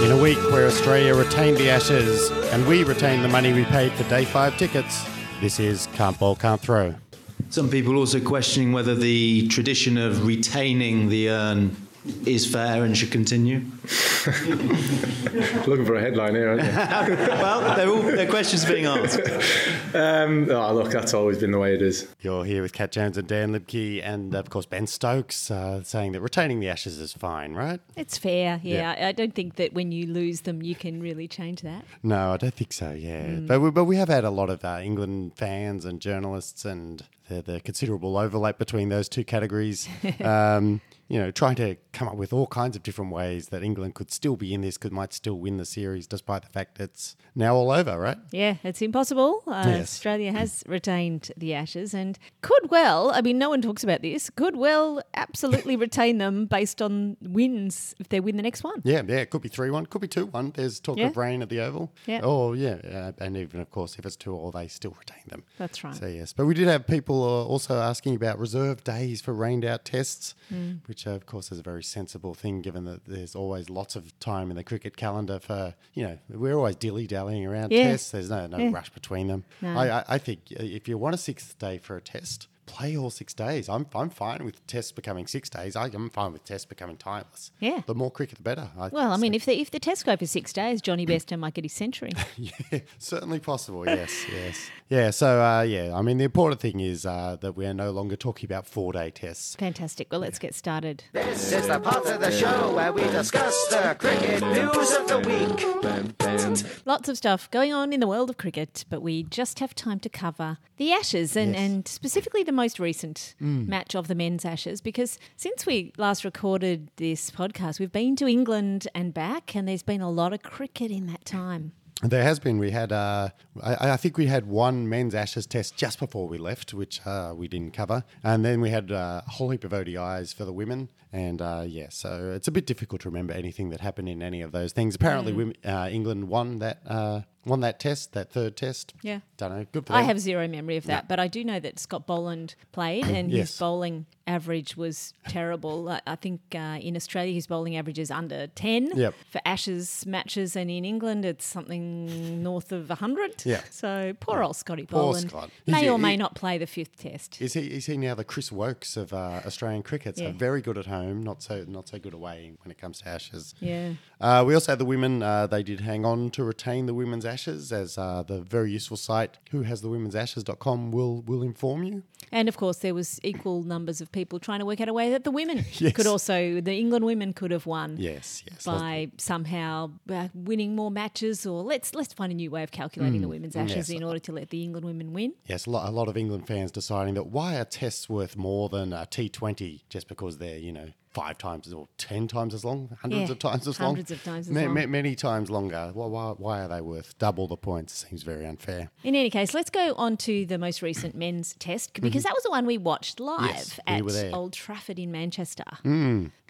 In a week where Australia retained the Ashes and we retained the money we paid for day five tickets, this is Can't Bowl, Can't Throw. Some people also questioning whether the tradition of retaining the urn is fair and should continue. Looking for a headline here, aren't you? well, they're all they're questions being asked. Um, oh, look, that's always been the way it is. You're here with Cat Jones and Dan Liebke, and of course Ben Stokes, uh, saying that retaining the Ashes is fine, right? It's fair, yeah. I I don't think that when you lose them, you can really change that. No, I don't think so. Yeah, but we, but we have had a lot of uh, England fans and journalists, and the, the considerable overlap between those two categories. um, you know, trying to come up with all kinds of different ways that England could still be in this, could might still win the series, despite the fact it's now all over, right? Yeah, it's impossible. Uh, Yes. Australia has retained the Ashes and could well, I mean, no one talks about this, could well absolutely retain them based on wins if they win the next one. Yeah, yeah, it could be three one, could be two one. There's talk Yeah. of rain at the Oval. Yeah. Oh yeah, uh, and even of course if it's two all, they still retain them. That's right. So yes, but we did have people uh, also asking about reserve days for rained out tests, Mm. which uh, of course is a very sensible thing given that there's always lots of time in the cricket calendar for you know we're always dilly dallying around Yeah. tests. There's no no Yeah. rush between them. No. I, I I think uh, if you want a sixth day for a test. Play all six days. I'm, I'm fine with tests becoming six days. I, I'm fine with tests becoming timeless. Yeah. The more cricket, the better. I Well, I mean, so. if the if the test go for six days, Johnny Bairstow might get his century. Yeah, certainly possible. Yes, yes, yeah. So, uh, yeah, I mean, the important thing is uh, that we are no longer talking about four-day tests. Fantastic. Well, let's get started. This is the part of the show where we discuss the cricket news of the week. Lots of stuff going on in the world of cricket, but we just have time to cover the Ashes and, Yes. and specifically the most recent match of the men's Ashes because since we last recorded this podcast, we've been to England and back, and there's been a lot of cricket in that time. There has been. We had, uh, I, I think we had one men's Ashes test just before we left, which uh, we didn't cover, and then we had uh, a whole heap of ODIs for the women. And uh, yeah, so it's a bit difficult to remember anything that happened in any of those things. Apparently, women, uh, England won that uh, won that test, that third test. Yeah. don't know. Good for I have zero memory of that, but I do know that Scott Boland played and Yes. his bowling average was terrible. I, I think uh, in Australia his bowling average is under 10 Yep. for Ashes matches, and in England it's something north of 100. Yeah. So poor old Scotty Poor Boland Scott. may He's- or may he- not play the fifth test. Is he is he now the Chris Woakes of uh, Australian cricket? So Yeah. very good at home, not so not so good away when it comes to Ashes. Yeah. Uh, we also had the women. Uh, they did hang on to retain the women's Ashes, as uh, the very useful site who has the women's Ashes.com will will inform you. And of course, there was equal numbers of people trying to work out a way that the women Yes. could also, the England women could have won. Yes, yes. by somehow uh, winning more matches, or let's let's find a new way of calculating the women's ashes Mm. yes. in order to let the England women win. Yes, a lot, a lot of England fans deciding that why are tests worth more than a T20 just because they're, you know, five times or ten times as long, hundreds Yeah, of times as long, hundreds of times as Ma- long. ma- many times longer. Why, why, why are they worth double the points? Seems very unfair. In any case, let's go on to the most recent men's test because that was the one we watched live Mm-hmm. Yes, at. Old Trafford in Manchester.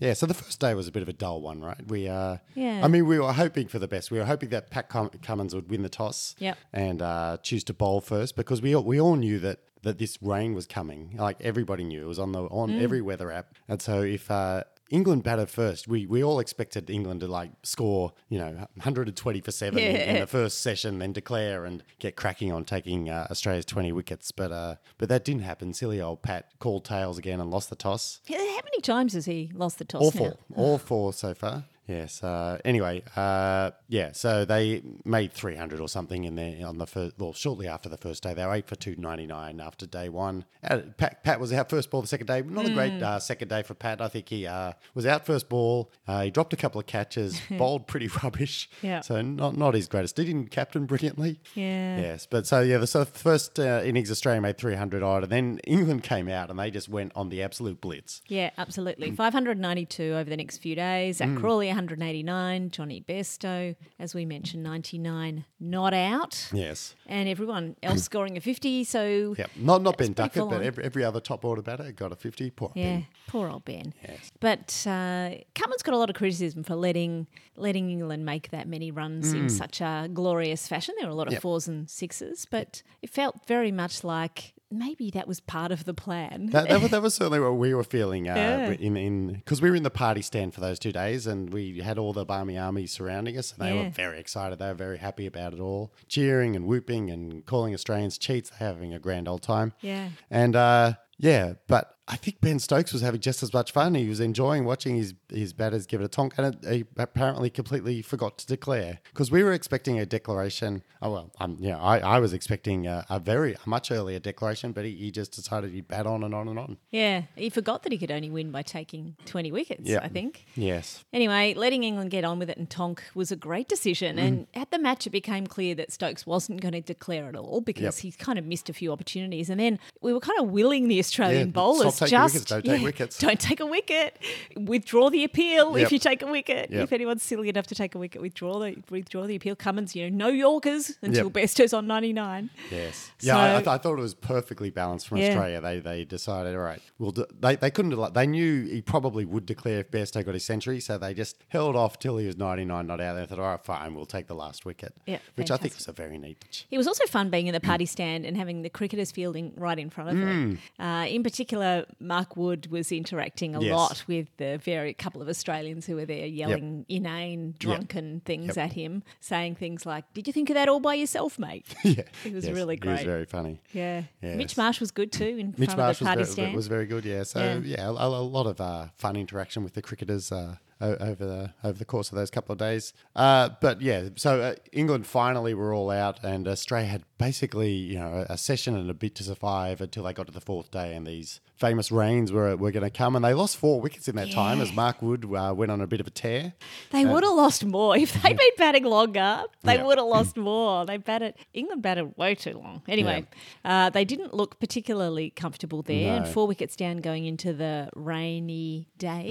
Yeah, so the first day was a bit of a dull one, right? We, uh, Yeah. I mean, we were hoping for the best. We were hoping that Pat Cummins would win the toss, Yep. and uh, choose to bowl first because we all, we all knew that that this rain was coming. Like everybody knew it was on the on Mm. every weather app, and so if. Uh, England batted first. We we all expected England to like score, you know, 120 for seven in, in the first session, then declare and get cracking on taking uh, Australia's 20 wickets. But uh, but that didn't happen. Silly old Pat called tails again and lost the toss. Yeah, How many times has he lost the toss All now? four. All four so far. Yes. Uh, anyway, uh, yeah. So they made 300 or something in there on the first, well, shortly after the first day. They were eight for 299 after day one. Uh, Pat, Pat was out first ball the second day. Not a Hmm. great uh, second day for Pat. I think he uh, was out first ball. Uh, he dropped a couple of catches, bowled pretty rubbish. Yeah. So not not his greatest. He didn't captain brilliantly. Yeah. Yes. But so, yeah, the so first uh, innings, Australia made 300 odd, and then England came out and they just went on the absolute blitz. Yeah, Mm. absolutely. 592 over the next few days. Zak Crawley, 189. Johnny Bairstow, as we mentioned, 99 not out. Yes. And everyone else scoring a 50. So, Yeah, not not Ben Duckett, but every, every other top order batter got a fifty. Poor yeah, Ben. poor old Ben. Yes. But uh, Cummins got a lot of criticism for letting letting England make that many runs in such a glorious fashion. There were a lot of Mm. Yep. fours and sixes, but it felt very much like maybe that was part of the plan. That, that, was, that was certainly what we were feeling uh, Yeah. in in because we were in the party stand for those two days, and we had all the Barmy army surrounding us, and they Yeah. were very excited. They were very happy about it all, cheering and whooping and calling Australians cheats, having a grand old time. Yeah. and uh, yeah, but I think Ben Stokes was having just as much fun. He was enjoying watching his his batters give it a tonk, and it, he apparently completely forgot to declare because we were expecting a declaration. Oh well, um, yeah, I, I was expecting a, a very a much earlier declaration, but he, he just decided he'd bat on and on and on. yeah, he forgot that he could only win by taking 20 wickets, Yeah. I think. Yes. Anyway, letting England get on with it and Tonk was a great decision. Mm. And at the match, it became clear that Stokes wasn't going to declare at all because Yep. he kind of missed a few opportunities. And then we were kind of willing the Australian Yeah, bowlers taking just wickets, don't take wickets. don't take a wicket, withdraw the appeal Yep. if you take a wicket. Yep. If anyone's silly enough to take a wicket, withdraw the withdraw the appeal. Cummins, you know, no Yorkers until Yep. Bairstow's on ninety nine. Yes. Yeah, I, I, th- I thought it was perfectly balanced from Yeah. Australia. They they decided, all right, well, do, they they couldn't. They knew he probably would declare if Bairstow got his century, so they just held off till he was ninety nine not out. They thought, all right, fine, we'll take the last wicket. Yeah, which I think was a very neat. touch. It was also fun being in the party stand and having the cricketers fielding right in front of Mm. them. Uh, in particular, Mark Wood was interacting a Yes. lot with the very couple of Australians who were there yelling inane, drunken things Yep. at him, saying things like, "Did you think of that all by yourself, mate?" yeah, It was Yes, really great. It was very funny. Yeah. Yes. Mitch Marsh was good too in Mitch front Marsh of the party was very, was very good. Yeah. So Yeah. yeah, a, a lot of uh, fun interaction with the cricketers. Uh, over the over the course of those couple of days, uh, but yeah, so uh, England finally were all out, and Australia had basically you know a session and a bit to survive until they got to the fourth day, and these famous rains were were going to come, and they lost four wickets in that time as Mark Wood uh, went on a bit of a tear. They would have lost more if they'd been batting longer. They Yeah. would have lost more. They batted England batted way too long. Anyway, uh, they didn't look particularly comfortable there, and four wickets down going into the rainy day.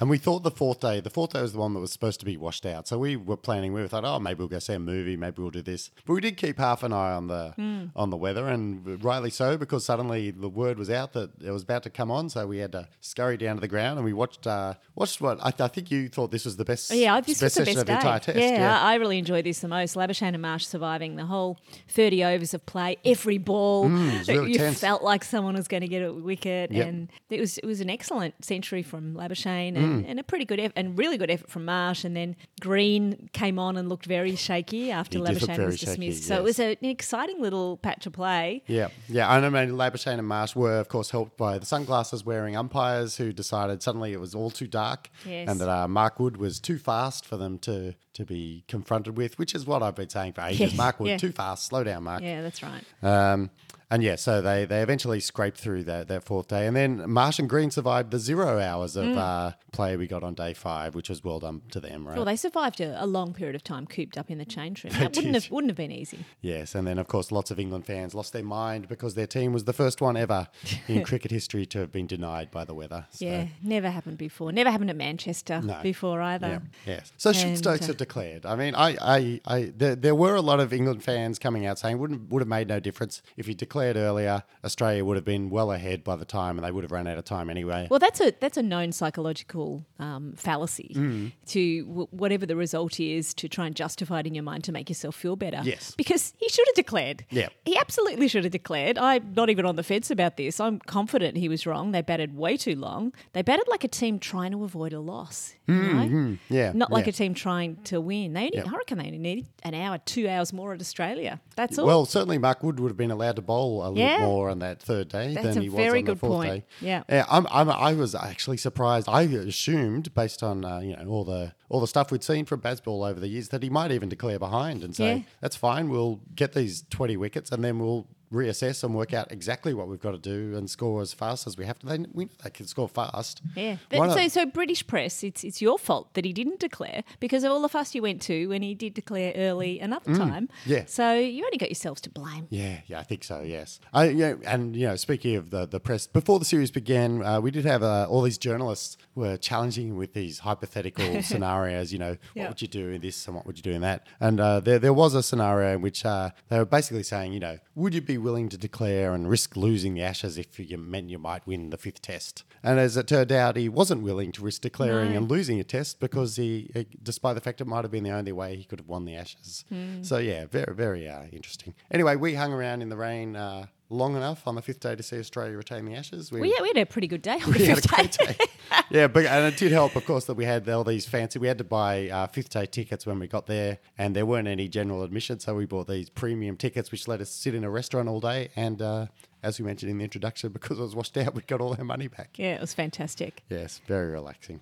And we thought the fourth day, the fourth day was the one that was supposed to be washed out. So we were planning. We thought, oh, maybe we'll go see a movie. Maybe we'll do this. But we did keep half an eye on the Hmm. on the weather, and rightly so, because suddenly the word was out that it was about to come on. So we had to scurry down to the ground, and we watched uh, watched what I, I think you thought this was the best. Yeah, this was the session best of the day. entire test. Yeah, I I really enjoyed this the most. Labuschagne and Marsh surviving the whole 30 overs of play, every ball. Mm, really you tense. felt like someone was going to get a wicket, Yep. and it was it was an excellent century from Labuschagne Mm. and, and a pretty good eff- and really good effort from Marsh. And then Green came on and looked very shaky after Labuschagne was dismissed. shaky, So it was a, an exciting little patch of play. Yeah, yeah. I know, I mean, Labuschagne and Marsh were, of course, helped by the sunglasses wearing umpires who decided suddenly it was all too dark Yes. and that uh, Mark Wood was too fast for them to, to be confronted with, which is what I've been saying for ages. Yes, Mark Wood, yeah. too fast. Slow down, Mark. Yeah, that's right. Um, And yeah, so they, they eventually scraped through that, that fourth day. And then Marsh and Green survived the zero hours of Mm. uh, play we got on day five, which was well done to them, right? Well, they survived a, a long period of time cooped up in the change room. That wouldn't have wouldn't have been easy. Yes, and then of course lots of England fans lost their mind because their team was the first one ever in cricket history to have been denied by the weather. So, Yeah, never happened before. Never happened at Manchester No. before either. Yeah, yes. So And, Stokes uh, have declared? I mean, I, I, I there, there were a lot of England fans coming out saying wouldn't would have made no difference if he declared earlier. Australia would have been well ahead by the time, and they would have run out of time anyway. Well, that's a that's a known psychological um, fallacy Mm. to w- whatever the result is to try and justify it in your mind to make yourself feel better. Yes. because he should have declared. Yeah. he absolutely should have declared. I'm not even on the fence about this. I'm confident he was wrong. They batted way too long. They batted like a team trying to avoid a loss. Mm-hmm. yeah, not like yeah. a team trying to win. They only, Yeah. I reckon they only needed an hour, two hours more at Australia. That's all. Well, certainly Mark Wood would have been allowed to bowl a little more on that third day That's than he was on the fourth point. day. Yeah. I'm, I'm, I was actually surprised. I assumed, based on uh, you know all the all the stuff we'd seen from Bazball over the years, that he might even declare behind and say Yeah. that's fine. We'll get these 20 wickets and then we'll reassess and work out exactly what we've got to do and score as fast as we have to. They, we know they can score fast. Yeah. But so, so British press, it's it's your fault that he didn't declare because of all the fuss you went to when he did declare early another time. Mm. yeah. So you only got yourselves to blame. Yeah, yeah, I think so. Yes, I yeah, and you know, speaking of the the press, before the series began, uh, we did have uh, all these journalists were challenging with these hypothetical scenarios. You know, what Yeah. would you do in this and what would you do in that? And uh, there there was a scenario in which uh, they were basically saying, you know, would you be willing to declare and risk losing the Ashes if you meant you might win the fifth Test? And as it turned out, he wasn't willing to risk declaring No. and losing a Test because he, despite the fact it might have been the only way he could have won the Ashes. Hmm. So yeah, very very uh, interesting. Anyway, we hung around in the rain uh, long enough on the fifth day to see Australia retain the Ashes. We, Well, yeah, we had a pretty good day on the we had a fifth great day. day. yeah, but and it did help, of course, that we had all these fancy. We had to buy uh, fifth day tickets when we got there, and there weren't any general admission, so we bought these premium tickets, which let us sit in a restaurant all day. And uh, as we mentioned in the introduction, because it was washed out, we got all our money back. Yeah, it was fantastic. Yes, very relaxing.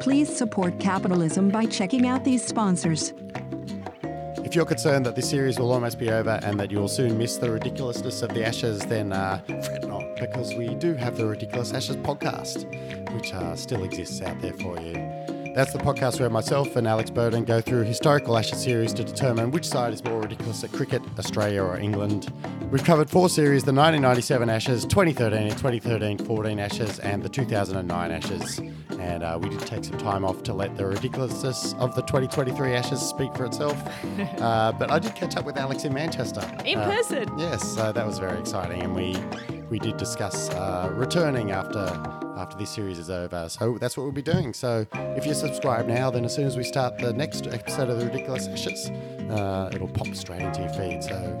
Please support capitalism by checking out these sponsors. If you're concerned that this series will almost be over and that you'll soon miss the ridiculousness of the Ashes, then uh, fret not, because we do have the Ridiculous Ashes podcast, which uh, still exists out there for you. That's the podcast where myself and Alex Burden go through historical Ashes series to determine which side is more ridiculous at cricket, Australia or England. We've covered four series the 1997 Ashes, 2013 and 2013 14 Ashes, and the 2009 Ashes. And uh, we did take some time off to let the ridiculousness of the 2023 Ashes speak for itself. uh, but I did catch up with Alex in Manchester. In Uh, person. Yes, so that was very exciting, and we we did discuss uh, returning after after this series is over. So that's what we'll be doing. So if you subscribe now, then as soon as we start the next episode of the Ridiculous Ashes, uh, it'll pop straight into your feed. So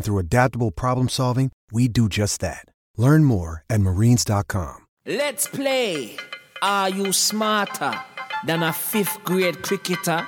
And through adaptable problem solving, we do just that. Learn more at marines.com. Let's play. Are you smarter than a fifth grade cricketer?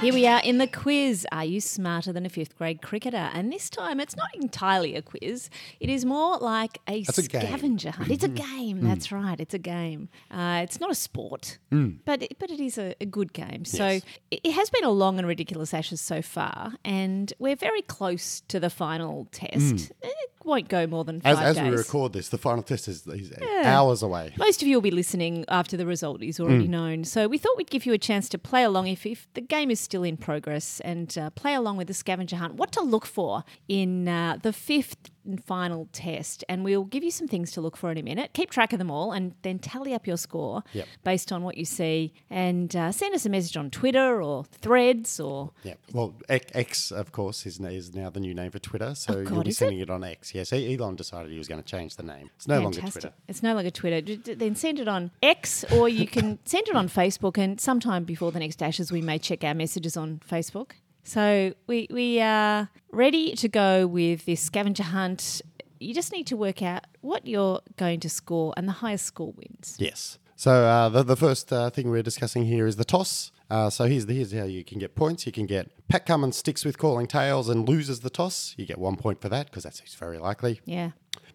Here we are in the quiz. Are you smarter than a fifth grade cricketer? And this time it's not entirely a quiz. It is more like a That's a. Mm. scavenger hunt. It's a game. That's right. It's a game. Uh, it's not a sport, but it, but it is a, a good game. So Mm. It, it has been a long and ridiculous Ashes so far, and we're very close to the final test. It won't go more than Mm. As, as days. we record this, the final test is, is hours away. Most of you will be listening after the result is Mm. already known. So we thought we'd give you a chance to play along if, if the game is still in progress and uh, play along with the scavenger hunt. What to look for in uh, the fifth and final test. And we'll give you some things to look for in a minute. Keep track of them all and then tally up your score Yep. based on what you see. And uh, send us a message on Twitter or threads or. Yeah. Well, X- of course, is, is now the new name for Twitter. So Oh, you'll be is it? sending it? on X. Yes, Elon decided he was going to change the name. It's no longer Twitter. It's no longer Twitter. D- d- Then send it on X or you can send it on Facebook. And sometime before the next Ashes, we may check our messages on Facebook. So we we are ready to go with this scavenger hunt. You just need to work out what you're going to score, and the highest score wins. Yes. So uh, the, the first uh, thing we're discussing here is the toss. Uh, so here's, the, here's how you can get points. You can get Pat Cummins sticks with calling tails and loses the toss. You get one point for that because that's very likely. Yeah.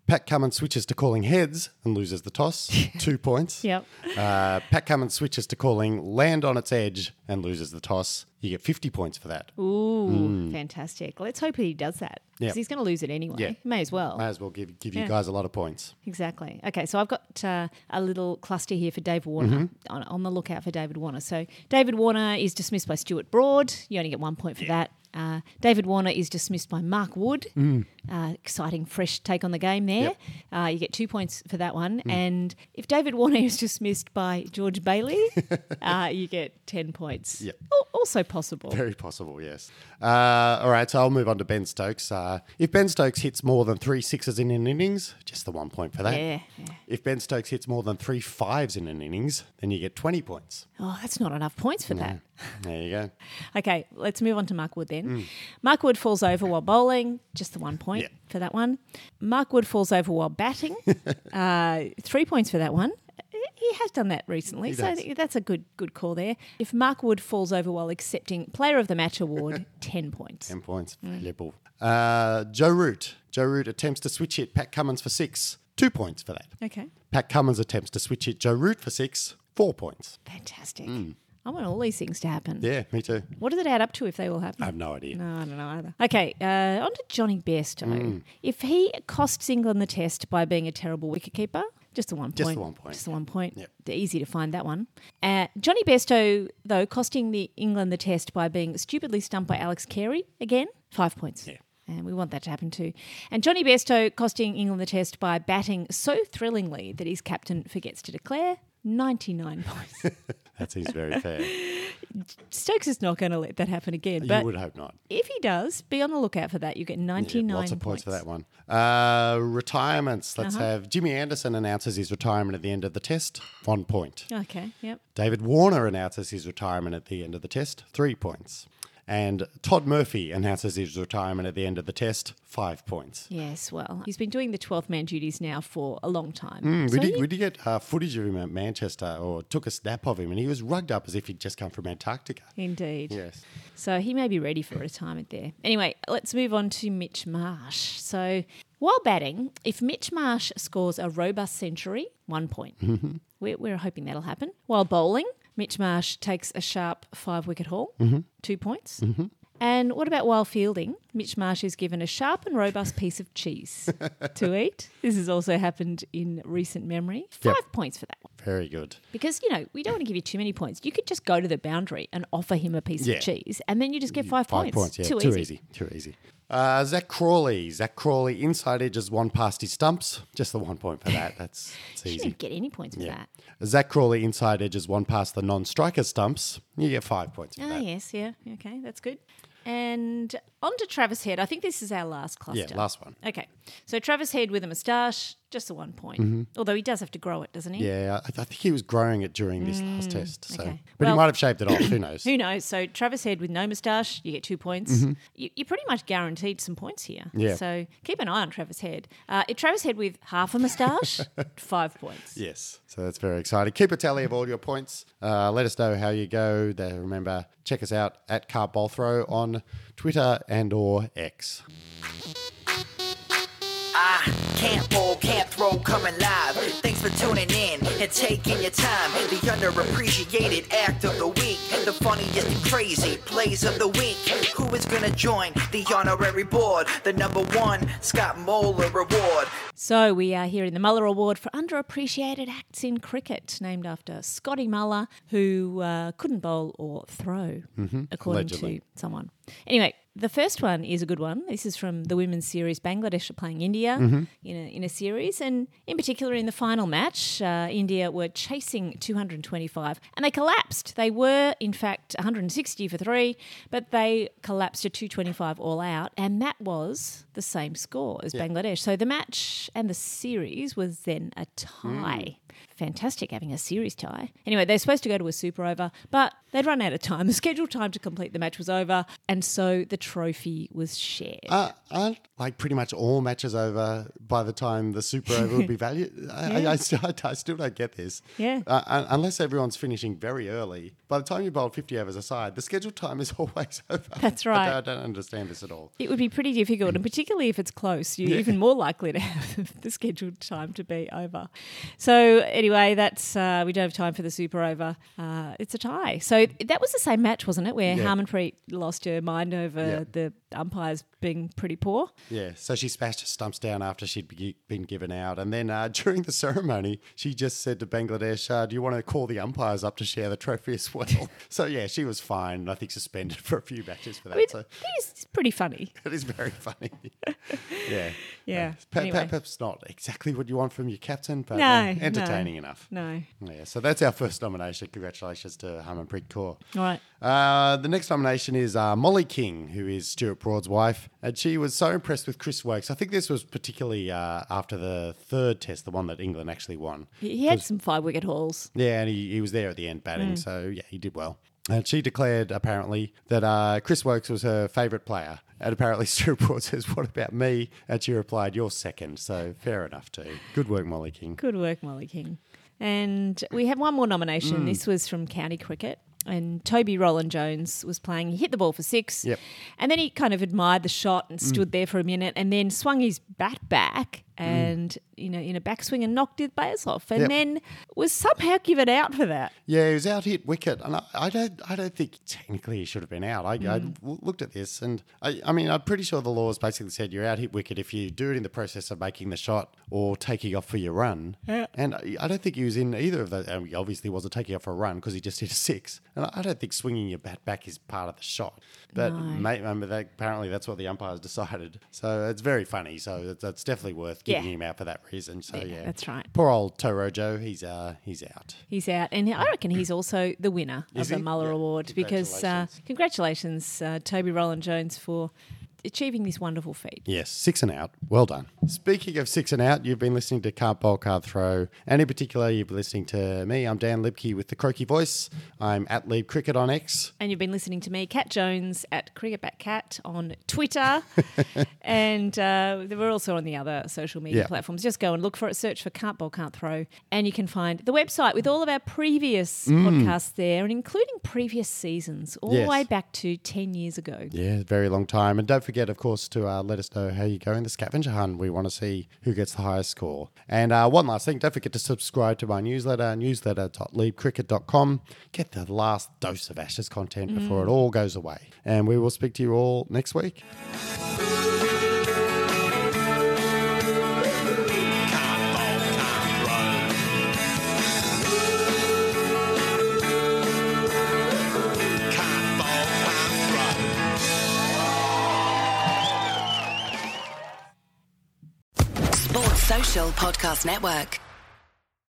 Pat Cummins switches to calling heads and loses the toss. Two points. Yep. Uh, Pat Cummins switches to calling land on its edge and loses the toss. You get 50 points for that. Ooh, fantastic. Let's hope he does that because Mm. Yep. he's going to lose it anyway. Yeah. May as well. May as well give, give you guys a lot of points. Exactly. Okay, so I've got uh, a little cluster here for David Warner. Mm-hmm. On, on the lookout for David Warner. So David Warner is dismissed by Stuart Broad. You only get one point for that. Uh, David Warner is dismissed by Mark Wood. Uh, exciting, fresh take on the game there. Uh, you get two points for that one. And if David Warner is dismissed by George Bailey, uh, you get 10 points. Yep. Al- Also possible. Very possible, yes. Uh, all right, so I'll move on to Ben Stokes. Uh, if Ben Stokes hits more than three sixes in an innings, just the one point for that. Yeah, yeah. If Ben Stokes hits more than three fives in an innings, then you get 20 points. Oh, that's not enough points for that. There you go. Okay, let's move on to Mark Wood then. Mm. Mark Wood falls over while bowling, just the one point Yeah. for that one. Mark Wood falls over while batting, uh, three points for that one. He has done that recently, He so does. that's a good good call there. If Mark Wood falls over while accepting Player of the Match award, ten points. 10 points. Mm. Valuable. Uh, Joe Root. Joe Root attempts to switch hit Pat Cummins for six. Two points for that. Okay, Pat Cummins attempts to switch hit Joe Root for six. Four points. fantastic. I want all these things to happen. Yeah, me too. What does it add up to if they all happen? I have no idea. No, I don't know either. Okay, uh, on to Johnny Bairstow. Mm. If he costs England the test by being a terrible wicketkeeper, just the one point. Just the one point. Just the one point. Yep. They're easy to find that one. Uh, Johnny Bairstow, though, costing the England the test by being stupidly stumped by Alex Carey again, five points. Yeah. And we want that to happen too. And Johnny Bairstow costing England the test by batting so thrillingly that his captain forgets to declare 99 points. That seems very fair. Stokes is not going to let that happen again. But you would hope not. if he does, be on the lookout for that. You get 99 Yeah, lots of points, for that one. Uh, retirements. Let's Uh-huh. have Jimmy Anderson announces his retirement at the end of the test. One point. Okay, yep. David Warner announces his retirement at the end of the test. Three points. And Todd Murphy announces his retirement at the end of the test. Five points. Yes, well, he's been doing the 12th man duties now for a long time. Mm, So we, did, he- we did get uh, footage of him at Manchester, or took a snap of him, and he was rugged up as if he'd just come from Antarctica. Indeed. Yes. So he may be ready for retirement there. Anyway, let's move on to Mitch Marsh. So while batting, if Mitch Marsh scores a robust century, one point. Mm-hmm. We're, we're hoping that'll happen. While bowling, Mitch Marsh takes a sharp five wicket haul, Mm-hmm. two points. And what about while fielding? Mitch Marsh is given a sharp and robust piece of cheese to eat. This has also happened in recent memory. Five Yep. points for that. Very good. Because, you know, we don't want to give you too many points. You could just go to the boundary and offer him a piece Yeah. of cheese, and then you just get five, Five points. points, yeah. Too, Too, easy. easy. Too easy. Uh, Zak Crawley. Zak Crawley inside edges one past his stumps. Just the one point for that. That's, that's You easy. didn't get any points for Yeah. that. Zak Crawley inside edges one past the non-striker stumps. You get five points for Ah, that. yes, yeah. Okay, that's good. And on to Travis Head. I think this is our last cluster. Yeah, last one. Okay. So Travis Head with a moustache, just a one point. Although he does have to grow it, doesn't he? Mm-hmm. Yeah, I, I think he was growing it during this last test. So, Mm, okay. but Well- he might have shaved it off. Who knows? Who knows? So Travis Head with no moustache, you get two points. You, you're pretty much guaranteed some points here. Mm-hmm. Yeah. So keep an eye on Travis Head. Uh, Travis Head with half a moustache, five points. Yes, so that's very exciting. Keep a tally of all your points. Uh, let us know how you go. There, remember, check us out at Throw on Twitter and or X. Ah, can't bowl, can't throw, coming live. Thanks for tuning in and taking your time. The underappreciated act of the week, the funniest and crazy plays of the week. Who is gonna join the honorary board? The number one Scott Muller Award. So we are here in the Muller Award for underappreciated acts in cricket, named after Scotty Muller, who uh, couldn't bowl or throw, according Allegedly. to someone. Anyway, the first one is a good one. This is from the women's series. Bangladesh are playing India in, a, in a series, and in particular in the final match, uh, India were chasing 225 and they collapsed. They were, in fact, 160 for three, but they collapsed to 225 all out, and that was the same score as Bangladesh. So the match and the series was then a tie. Fantastic having a series tie. Anyway, they're supposed to go to a super over, but they'd run out of time. The scheduled time to complete the match was over, and and so the trophy was shared. Uh, aren't like pretty much all matches over by the time the Super Over would be valued? I, Yeah. I, I, still, I still don't get this. Yeah. Uh, unless everyone's finishing very early. By the time you bowl 50 overs aside, the scheduled time is always over. That's I right. don't, I don't understand this at all. It would be pretty difficult, and particularly if it's close, you're Yeah. even more likely to have the scheduled time to be over. So anyway, that's uh, we don't have time for the super over. Uh, it's a tie. So that was the same match, wasn't it? Where Yeah. Harmanpreet lost her mind over Yeah. the umpires being pretty poor. Yeah, so she smashed her stumps down after she'd be, been given out. And then uh, during the ceremony, she just said to Bangladesh, uh, Do you want to call the umpires up to share the trophy as well? so, yeah, she was fine. I think suspended for a few matches for that. I mean, so it is pretty funny. it is very funny. yeah. Yeah. Per- Anyway. Perhaps not exactly what you want from your captain, but No, uh, no. entertaining enough. No. Yeah, so that's our first nomination. Congratulations to Harmanpreet Kaur. All right. Uh, the next nomination is uh, Molly King, who is Stuart Broad's wife. And she was so impressed with Chris Woakes. I think this was particularly uh, after the third test, the one that England actually won. He he had some five wicket hauls. Yeah, and he, he was there at the end batting, Mm. so yeah, he did well. And she declared apparently that uh, Chris Woakes was her favourite player. And apparently Stuart Broad says, What about me? And she replied, You're second. So fair enough, too. Good work, Molly King. Good work, Molly King. And we have one more nomination. Mm. This was from county cricket. And Toby Roland Jones was playing. He hit the ball for six. Yep. And then he kind of admired the shot and stood Mm. there for a minute and then swung his bat back Mm. and, you know, in a backswing and knocked his base off. And Yep. then was somehow given out for that. Yeah, he was out hit wicket, and I, I don't, I don't think technically he should have been out. I, I Mm. w- looked at this, and I, I mean, I'm pretty sure the laws basically said you're out hit wicket if you do it in the process of making the shot or taking off for your run. Yeah. And I, I don't think he was in either of those. and He obviously wasn't taking off for a run because he just hit a six, and I, I don't think swinging your bat back is part of the shot. But No. mate, um, that, apparently that's what the umpires decided. So it's very funny. So it's definitely worth Yeah. him out for that reason. So Yeah, yeah, that's right. Poor old Torojo, he's uh, he's out. He's out, and I reckon he's also the winner Is of the? Muller Yeah. Award because uh, congratulations, uh, Toby Roland Jones, for achieving this wonderful feat. Yes, six and out. Well done. Speaking of six and out, you've been listening to Can't Bowl, Can't Throw. And in particular, you've been listening to me. I'm Dan Liebke with the Croaky Voice. I'm at Lieb Cricket on X. And you've been listening to me, Cat Jones, at CricketBackCat on Twitter. and uh, we're also on the other social media Yeah. platforms. Just go and look for it, search for Can't Bowl, Can't Throw. And you can find the website with all of our previous Mm. podcasts there, and including previous seasons, all Yes. the way back to 10 years ago. Yeah, very long time. And don't forget, of course, to uh, let us know how you go in the scavenger hunt. We want to see who gets the highest score. And uh, one last thing, don't forget to subscribe to my newsletter, newsletter.liebcricket.com. Get the last dose of Ashes content before Mm. it all goes away. And we will speak to you all next week. Podcast Network.